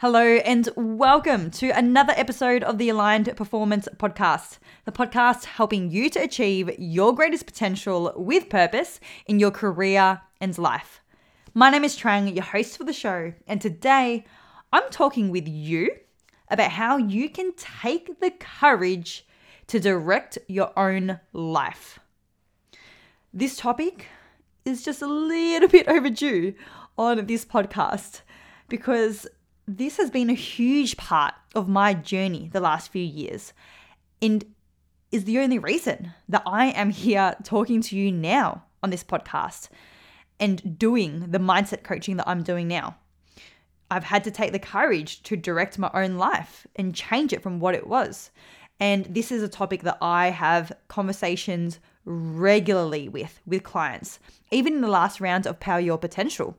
Hello, and welcome to another episode of the Aligned Performance Podcast, the podcast helping you to achieve your greatest potential with purpose in your career and life. My name is Trang, your host for the show, and today I'm talking with you about how you can take the courage to direct your own life. This topic is just a little bit overdue on this podcast because this has been a huge part of my journey the last few years and is the only reason that I am here talking to you now on this podcast and doing the mindset coaching that I'm doing now. I've had to take the courage to direct my own life and change it from what it was. And this is a topic that I have conversations regularly with with clients. Even in the last round of Power Your Potential,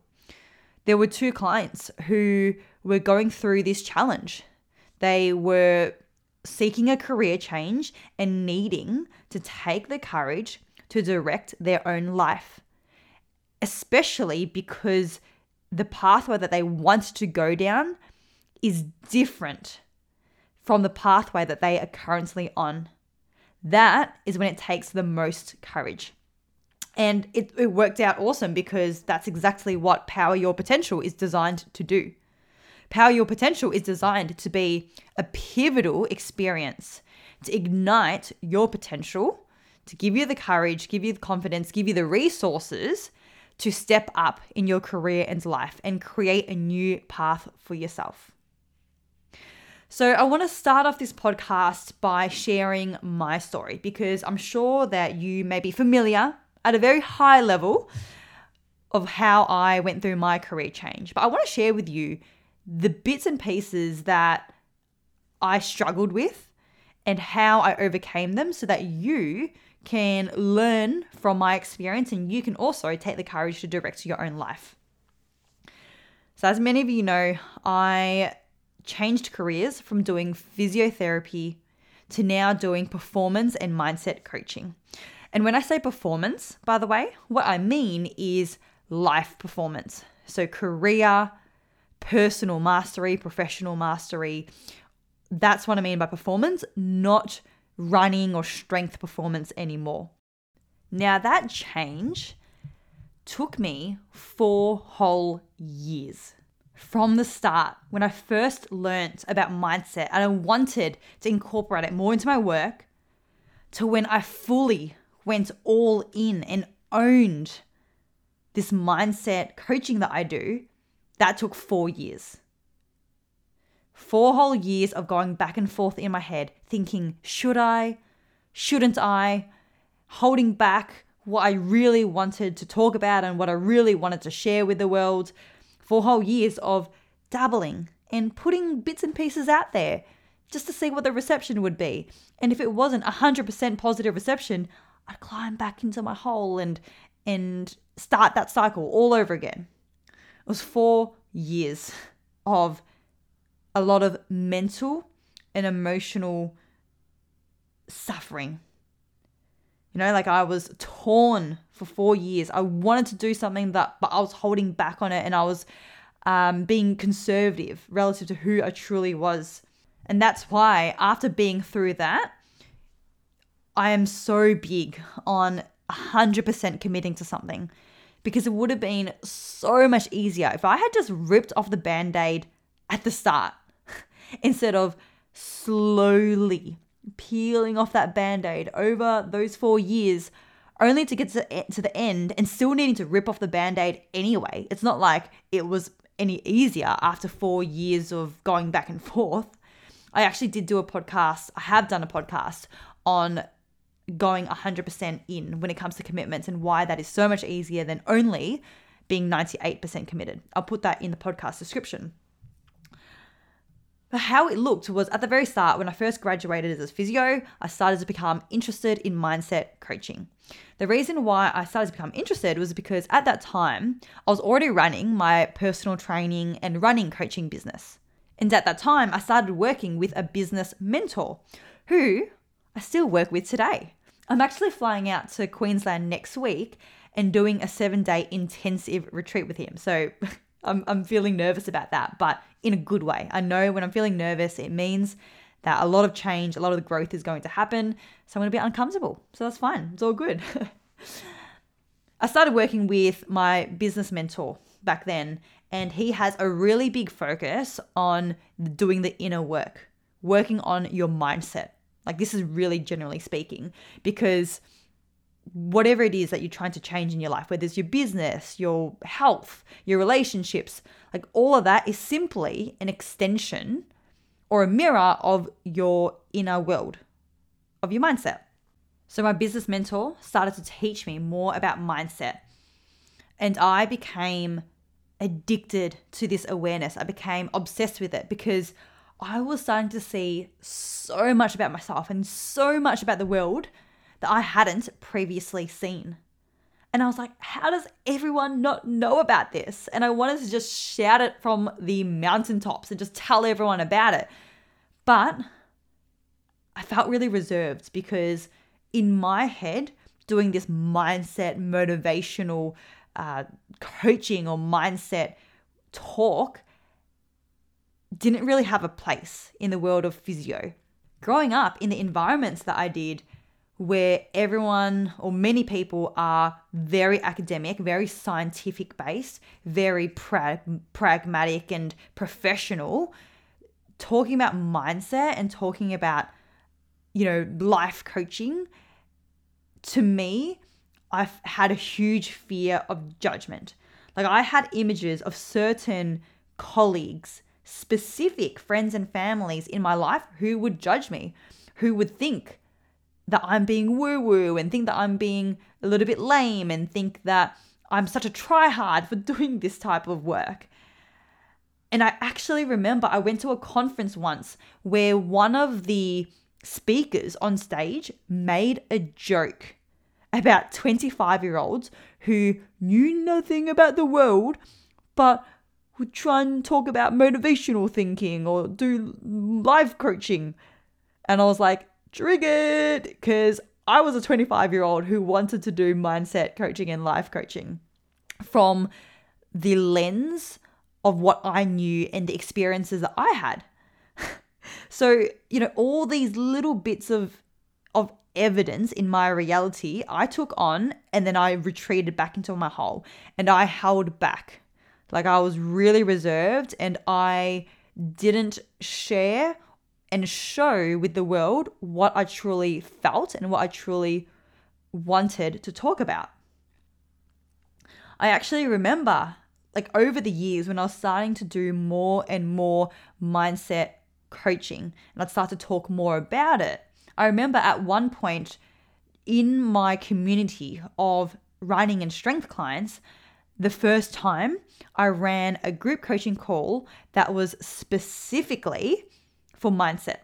there were two clients who were going through this challenge. They were seeking a career change and needing to take the courage to direct their own life, especially because the pathway that they want to go down is different from the pathway that they are currently on. That is when it takes the most courage. And it, it worked out awesome because that's exactly what Power Your Potential is designed to do. Power Your Potential is designed to be a pivotal experience to ignite your potential, to give you the courage, give you the confidence, give you the resources to step up in your career and life and create a new path for yourself. So, I want to start off this podcast by sharing my story because I'm sure that you may be familiar at a very high level of how I went through my career change. But I want to share with you the bits and pieces that I struggled with and how I overcame them so that you can learn from my experience and you can also take the courage to direct your own life. So, as many of you know, I changed careers from doing physiotherapy to now doing performance and mindset coaching. And when I say performance, by the way, what I mean is life performance. So, career, personal mastery, professional mastery. That's what I mean by performance, not running or strength performance anymore. Now, that change took me four whole years. From the start, when I first learnt about mindset and I wanted to incorporate it more into my work, to when I fully went all in and owned this mindset coaching that I do, that took four years. Four whole years of going back and forth in my head, thinking, should I? Shouldn't I? Holding back what I really wanted to talk about and what I really wanted to share with the world. Four whole years of dabbling and putting bits and pieces out there just to see what the reception would be. And if it wasn't 100% positive reception, I'd climb back into my hole and and start that cycle all over again. Was 4 years of a lot of mental and emotional suffering. You know, like I was torn for four years. I wanted to do something that, but I was holding back on it and I was um, being conservative relative to who I truly was. And that's why, after being through that, I am so big on 100% committing to something because it would have been so much easier if I had just ripped off the band aid at the start instead of slowly peeling off that band aid over those four years only to get to, the end and still needing to rip off the band aid anyway. It's not like it was any easier after four years of going back and forth. I actually did do a podcast, I have done a podcast on going 100% in when it comes to commitments and why that is so much easier than only being 98% committed. I'll put that in the podcast description. But how it looked was at the very start, when I first graduated as a physio, I started to become interested in mindset coaching. The reason why I started to become interested was because at that time, I was already running my personal training and running coaching business. And at that time, I started working with a business mentor who I still work with today. I'm actually flying out to Queensland next week and doing a seven day intensive retreat with him. So I'm, I'm feeling nervous about that, but in a good way. I know when I'm feeling nervous, it means that a lot of change, a lot of the growth is going to happen. So I'm going to be uncomfortable. So that's fine. It's all good. I started working with my business mentor back then, and he has a really big focus on doing the inner work, working on your mindset. Like, this is really generally speaking, because whatever it is that you're trying to change in your life, whether it's your business, your health, your relationships, like all of that is simply an extension or a mirror of your inner world, of your mindset. So, my business mentor started to teach me more about mindset. And I became addicted to this awareness. I became obsessed with it because I was starting to see so much about myself and so much about the world that I hadn't previously seen. And I was like, how does everyone not know about this? And I wanted to just shout it from the mountaintops and just tell everyone about it. But I felt really reserved because in my head, doing this mindset, motivational uh, coaching or mindset talk didn't really have a place in the world of physio. Growing up in the environments that I did, where everyone or many people are very academic, very scientific based, very pra- pragmatic and professional, talking about mindset and talking about, you know, life coaching, to me, I've had a huge fear of judgment. Like I had images of certain colleagues, specific friends and families in my life who would judge me, who would think that I'm being woo woo and think that I'm being a little bit lame and think that I'm such a tryhard for doing this type of work. And I actually remember I went to a conference once where one of the speakers on stage made a joke about 25 year olds who knew nothing about the world but would try and talk about motivational thinking or do life coaching. And I was like, triggered because I was a 25 year old who wanted to do mindset coaching and life coaching from the lens of what I knew and the experiences that I had. so, you know, all these little bits of of evidence in my reality I took on and then I retreated back into my hole and I held back. Like I was really reserved and I didn't share and show with the world what I truly felt and what I truly wanted to talk about. I actually remember, like, over the years when I was starting to do more and more mindset coaching and I'd start to talk more about it. I remember at one point in my community of writing and strength clients, the first time I ran a group coaching call that was specifically for mindset.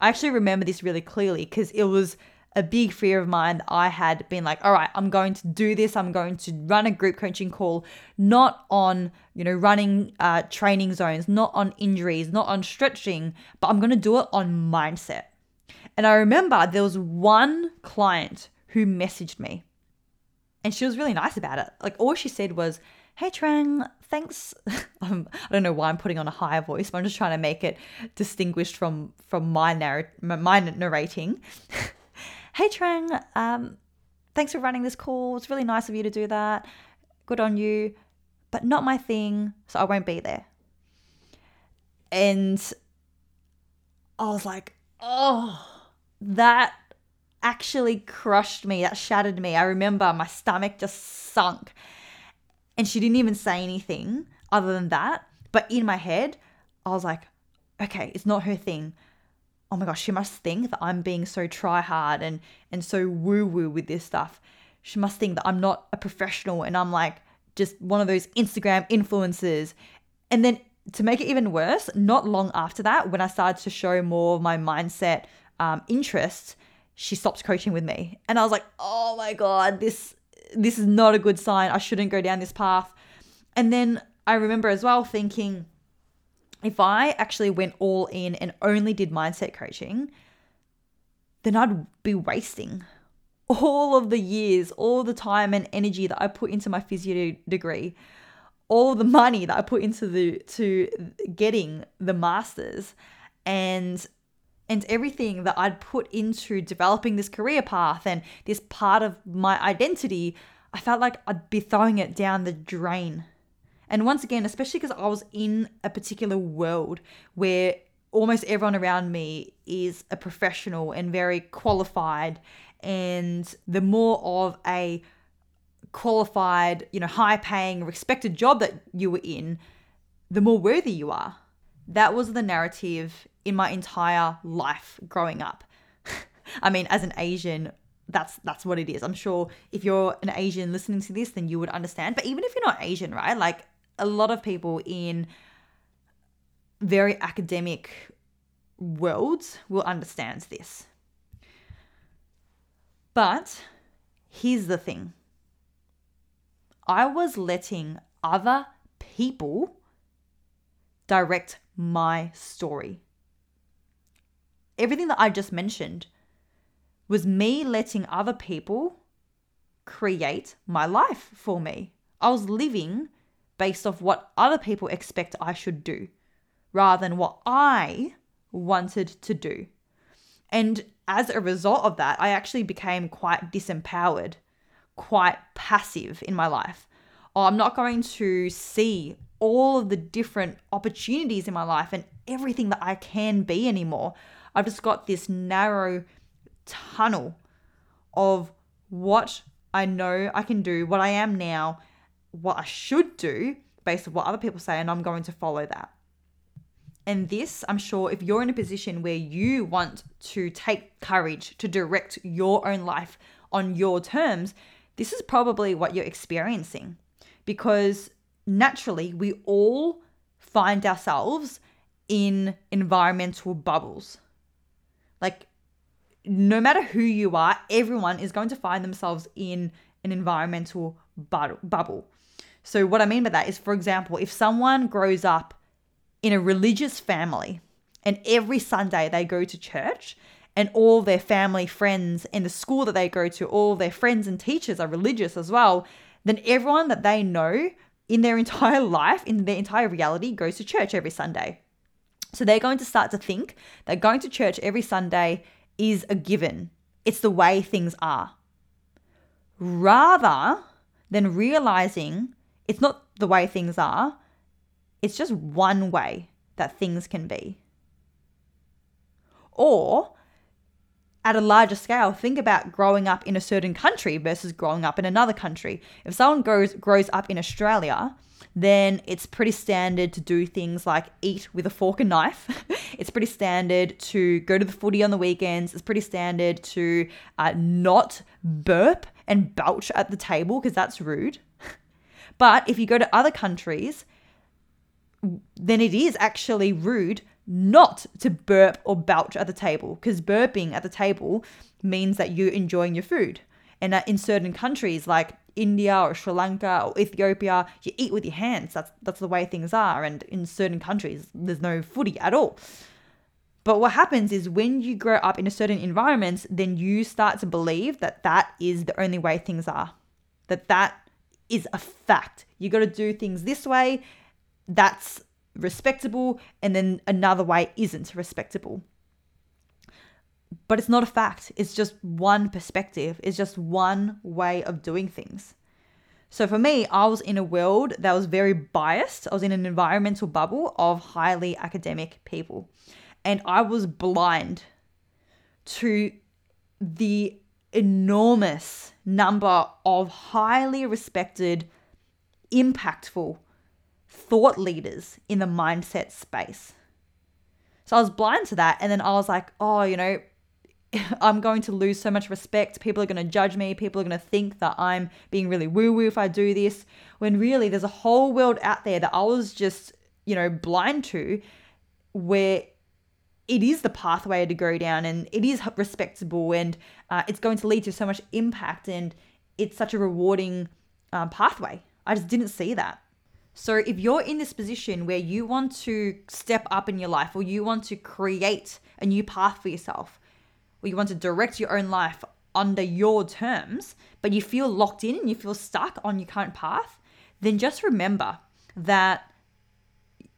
I actually remember this really clearly because it was a big fear of mine I had been like, all right, I'm going to do this. I'm going to run a group coaching call, not on, you know, running uh, training zones, not on injuries, not on stretching, but I'm going to do it on mindset. And I remember there was one client who messaged me and she was really nice about it. Like, all she said was, Hey Trang, thanks. um, I don't know why I'm putting on a higher voice, but I'm just trying to make it distinguished from from my narr- my narrating. hey Trang, um, thanks for running this call. It's really nice of you to do that. Good on you, but not my thing, so I won't be there. And I was like, oh, that actually crushed me. That shattered me. I remember my stomach just sunk and she didn't even say anything other than that. But in my head, I was like, okay, it's not her thing. Oh my gosh, she must think that I'm being so try hard and and so woo woo with this stuff. She must think that I'm not a professional and I'm like just one of those Instagram influencers. And then to make it even worse, not long after that, when I started to show more of my mindset um, interests, she stopped coaching with me, and I was like, oh my god, this this is not a good sign. I shouldn't go down this path. And then I remember as well thinking, if I actually went all in and only did mindset coaching, then I'd be wasting all of the years, all the time and energy that I put into my physio degree, all the money that I put into the to getting the masters and and everything that I'd put into developing this career path and this part of my identity, I felt like I'd be throwing it down the drain. And once again, especially because I was in a particular world where almost everyone around me is a professional and very qualified, and the more of a qualified, you know, high paying, respected job that you were in, the more worthy you are. That was the narrative in my entire life growing up. I mean, as an Asian, that's that's what it is. I'm sure if you're an Asian listening to this, then you would understand. But even if you're not Asian, right? Like a lot of people in very academic worlds will understand this. But here's the thing. I was letting other people direct my story. Everything that I just mentioned was me letting other people create my life for me. I was living based off what other people expect I should do rather than what I wanted to do. And as a result of that, I actually became quite disempowered, quite passive in my life. Oh, I'm not going to see all of the different opportunities in my life and everything that I can be anymore. I've just got this narrow tunnel of what I know I can do, what I am now, what I should do based on what other people say, and I'm going to follow that. And this, I'm sure, if you're in a position where you want to take courage to direct your own life on your terms, this is probably what you're experiencing because naturally we all find ourselves in environmental bubbles. Like, no matter who you are, everyone is going to find themselves in an environmental bubble. So, what I mean by that is, for example, if someone grows up in a religious family and every Sunday they go to church and all their family, friends, and the school that they go to, all their friends and teachers are religious as well, then everyone that they know in their entire life, in their entire reality, goes to church every Sunday. So they're going to start to think that going to church every Sunday is a given, it's the way things are. Rather than realizing it's not the way things are, it's just one way that things can be. Or at a larger scale, think about growing up in a certain country versus growing up in another country. If someone grows grows up in Australia, then it's pretty standard to do things like eat with a fork and knife. it's pretty standard to go to the footy on the weekends. It's pretty standard to uh, not burp and belch at the table because that's rude. but if you go to other countries, then it is actually rude not to burp or belch at the table because burping at the table means that you're enjoying your food. And in certain countries like India or Sri Lanka or Ethiopia, you eat with your hands. That's that's the way things are. And in certain countries, there's no footy at all. But what happens is when you grow up in a certain environment, then you start to believe that that is the only way things are. That that is a fact. You got to do things this way. That's respectable and then another way isn't respectable. But it's not a fact. It's just one perspective. It's just one way of doing things. So for me, I was in a world that was very biased. I was in an environmental bubble of highly academic people. And I was blind to the enormous number of highly respected, impactful thought leaders in the mindset space. So I was blind to that. And then I was like, oh, you know, I'm going to lose so much respect. People are going to judge me. People are going to think that I'm being really woo woo if I do this. When really there's a whole world out there that I was just, you know, blind to where it is the pathway to go down and it is respectable and uh, it's going to lead to so much impact and it's such a rewarding uh, pathway. I just didn't see that. So, if you're in this position where you want to step up in your life or you want to create a new path for yourself, or you want to direct your own life under your terms, but you feel locked in and you feel stuck on your current path, then just remember that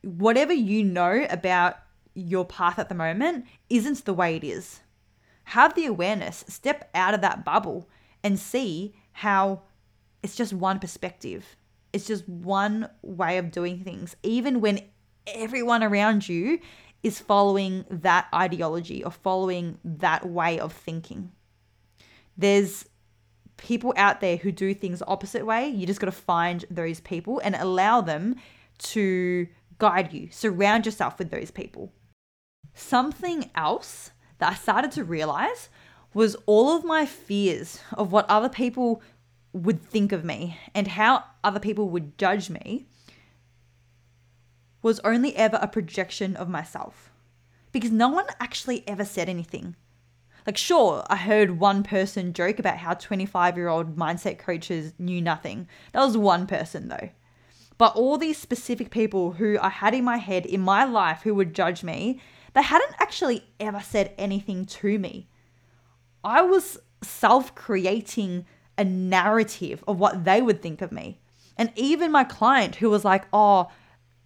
whatever you know about your path at the moment isn't the way it is. Have the awareness, step out of that bubble and see how it's just one perspective. It's just one way of doing things, even when everyone around you is following that ideology or following that way of thinking. There's people out there who do things opposite way. You just got to find those people and allow them to guide you. Surround yourself with those people. Something else that I started to realize was all of my fears of what other people would think of me and how other people would judge me was only ever a projection of myself. Because no one actually ever said anything. Like, sure, I heard one person joke about how 25 year old mindset coaches knew nothing. That was one person, though. But all these specific people who I had in my head in my life who would judge me, they hadn't actually ever said anything to me. I was self creating a narrative of what they would think of me. And even my client who was like, oh,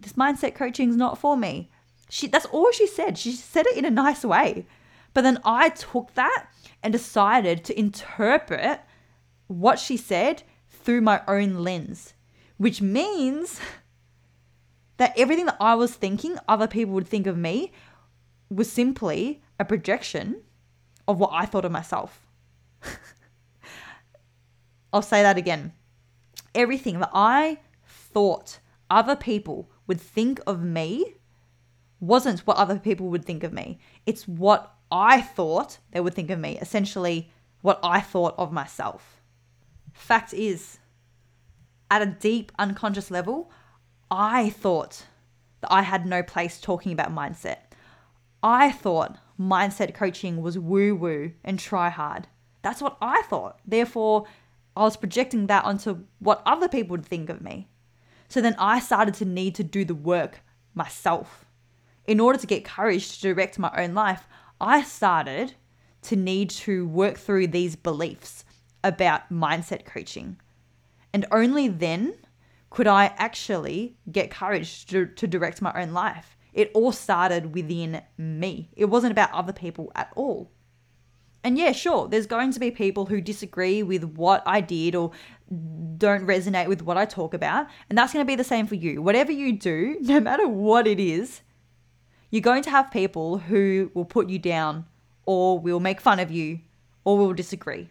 this mindset coaching is not for me. She that's all she said. She said it in a nice way. But then I took that and decided to interpret what she said through my own lens, which means that everything that I was thinking other people would think of me was simply a projection of what I thought of myself. I'll say that again. Everything that I thought other people would think of me wasn't what other people would think of me. It's what I thought they would think of me, essentially, what I thought of myself. Fact is, at a deep unconscious level, I thought that I had no place talking about mindset. I thought mindset coaching was woo woo and try hard. That's what I thought. Therefore, I was projecting that onto what other people would think of me. So then I started to need to do the work myself. In order to get courage to direct my own life, I started to need to work through these beliefs about mindset coaching. And only then could I actually get courage to, to direct my own life. It all started within me. It wasn't about other people at all. And yeah, sure, there's going to be people who disagree with what I did or don't resonate with what I talk about. And that's going to be the same for you. Whatever you do, no matter what it is, you're going to have people who will put you down or will make fun of you or will disagree.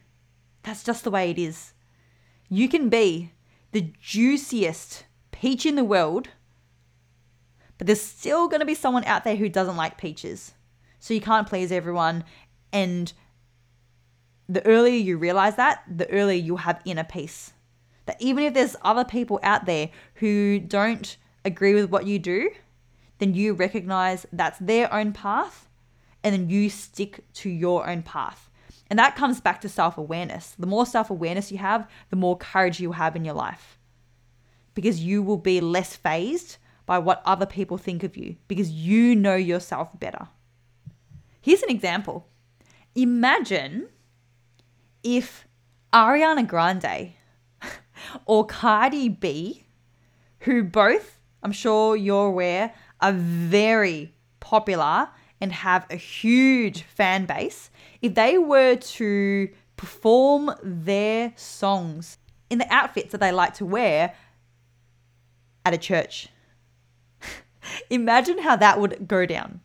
That's just the way it is. You can be the juiciest peach in the world, but there's still going to be someone out there who doesn't like peaches. So you can't please everyone. And the earlier you realize that, the earlier you'll have inner peace. That even if there's other people out there who don't agree with what you do, then you recognize that's their own path and then you stick to your own path. And that comes back to self awareness. The more self awareness you have, the more courage you'll have in your life. Because you will be less fazed by what other people think of you because you know yourself better. Here's an example Imagine if Ariana Grande or Cardi B, who both, I'm sure you're aware, are very popular and have a huge fan base, if they were to perform their songs in the outfits that they like to wear at a church. imagine how that would go down.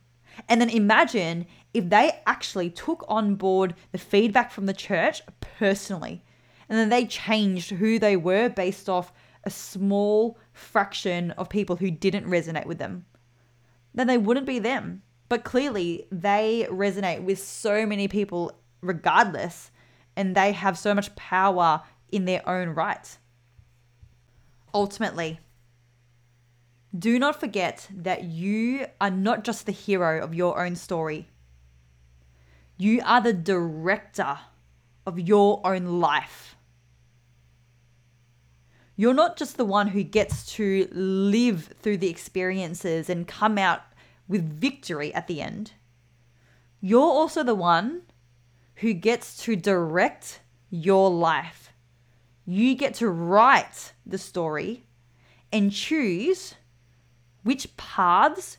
And then imagine if they actually took on board the feedback from the church personally and then they changed who they were based off a small fraction of people who didn't resonate with them, then they wouldn't be them. But clearly, they resonate with so many people regardless, and they have so much power in their own right. Ultimately, do not forget that you are not just the hero of your own story. You are the director of your own life. You're not just the one who gets to live through the experiences and come out with victory at the end. You're also the one who gets to direct your life. You get to write the story and choose which paths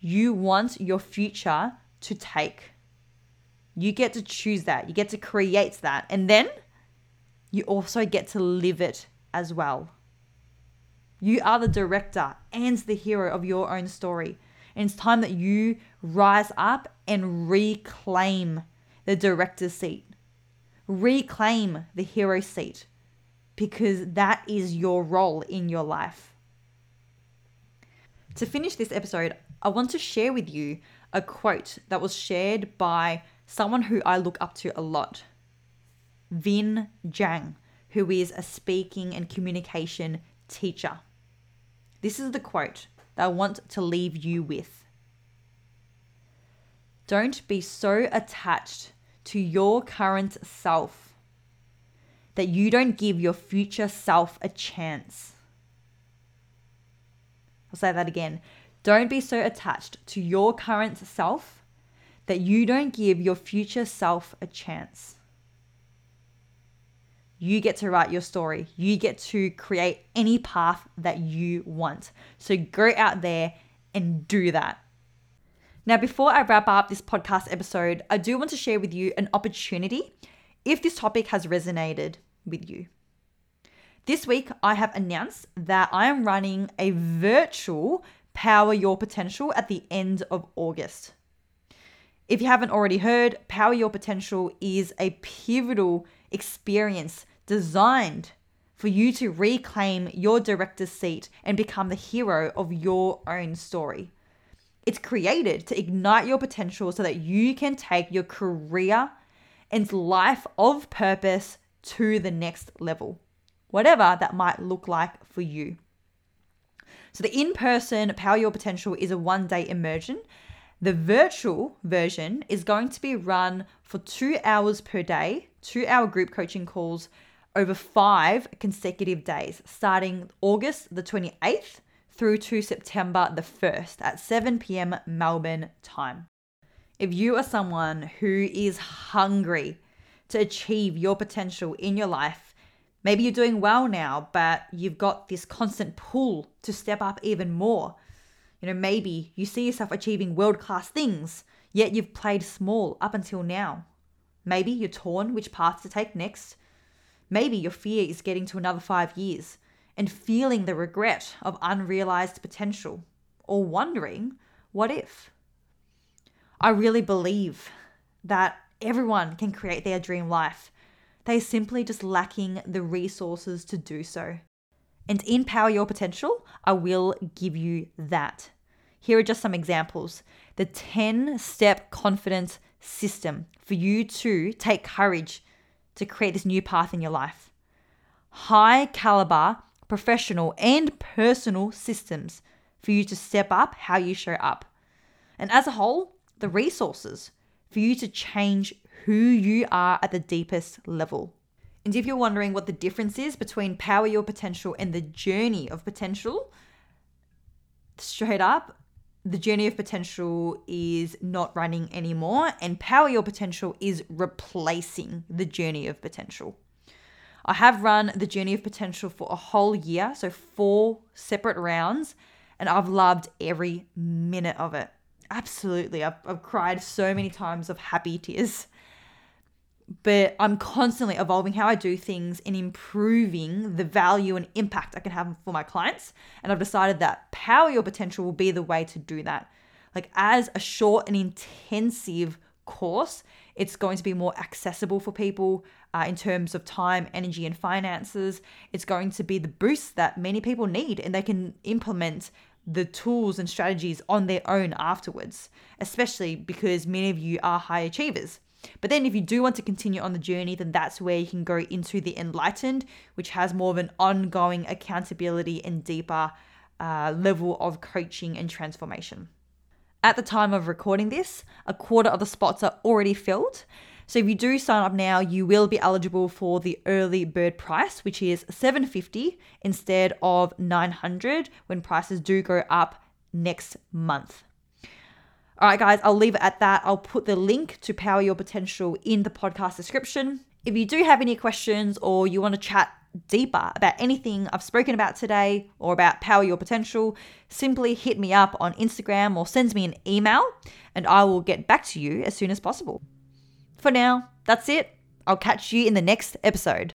you want your future to take. You get to choose that. You get to create that. And then you also get to live it as well. You are the director and the hero of your own story. And it's time that you rise up and reclaim the director's seat. Reclaim the hero seat because that is your role in your life. To finish this episode, I want to share with you a quote that was shared by someone who I look up to a lot Vinh Giang, who is a speaking and communication teacher. This is the quote that I want to leave you with. Don't be so attached to your current self that you don't give your future self a chance. I'll say that again. Don't be so attached to your current self that you don't give your future self a chance. You get to write your story. You get to create any path that you want. So go out there and do that. Now, before I wrap up this podcast episode, I do want to share with you an opportunity if this topic has resonated with you. This week, I have announced that I am running a virtual Power Your Potential at the end of August. If you haven't already heard, Power Your Potential is a pivotal experience designed for you to reclaim your director's seat and become the hero of your own story. It's created to ignite your potential so that you can take your career and life of purpose to the next level, whatever that might look like for you. So, the in person Power Your Potential is a one day immersion the virtual version is going to be run for two hours per day, two hour group coaching calls over five consecutive days, starting August the 28th through to September the 1st at 7 p.m. Melbourne time. If you are someone who is hungry to achieve your potential in your life, maybe you're doing well now, but you've got this constant pull to step up even more you know, maybe you see yourself achieving world class things, yet you've played small up until now. Maybe you're torn which path to take next. Maybe your fear is getting to another five years and feeling the regret of unrealized potential or wondering, what if? I really believe that everyone can create their dream life. They're simply just lacking the resources to do so. And in Power Your Potential, I will give you that. Here are just some examples. The 10 step confidence system for you to take courage to create this new path in your life. High caliber professional and personal systems for you to step up how you show up. And as a whole, the resources for you to change who you are at the deepest level. And if you're wondering what the difference is between Power Your Potential and the Journey of Potential, straight up, the Journey of Potential is not running anymore, and Power Your Potential is replacing the Journey of Potential. I have run the Journey of Potential for a whole year, so four separate rounds, and I've loved every minute of it. Absolutely. I've, I've cried so many times of happy tears but I'm constantly evolving how I do things and improving the value and impact I can have for my clients. And I've decided that power your potential will be the way to do that. Like, as a short and intensive course, it's going to be more accessible for people uh, in terms of time, energy, and finances. It's going to be the boost that many people need, and they can implement the tools and strategies on their own afterwards, especially because many of you are high achievers. But then, if you do want to continue on the journey, then that's where you can go into the enlightened, which has more of an ongoing accountability and deeper uh, level of coaching and transformation. At the time of recording this, a quarter of the spots are already filled. So if you do sign up now, you will be eligible for the early bird price, which is 750 instead of 900 when prices do go up next month. All right, guys, I'll leave it at that. I'll put the link to Power Your Potential in the podcast description. If you do have any questions or you want to chat deeper about anything I've spoken about today or about Power Your Potential, simply hit me up on Instagram or send me an email and I will get back to you as soon as possible. For now, that's it. I'll catch you in the next episode.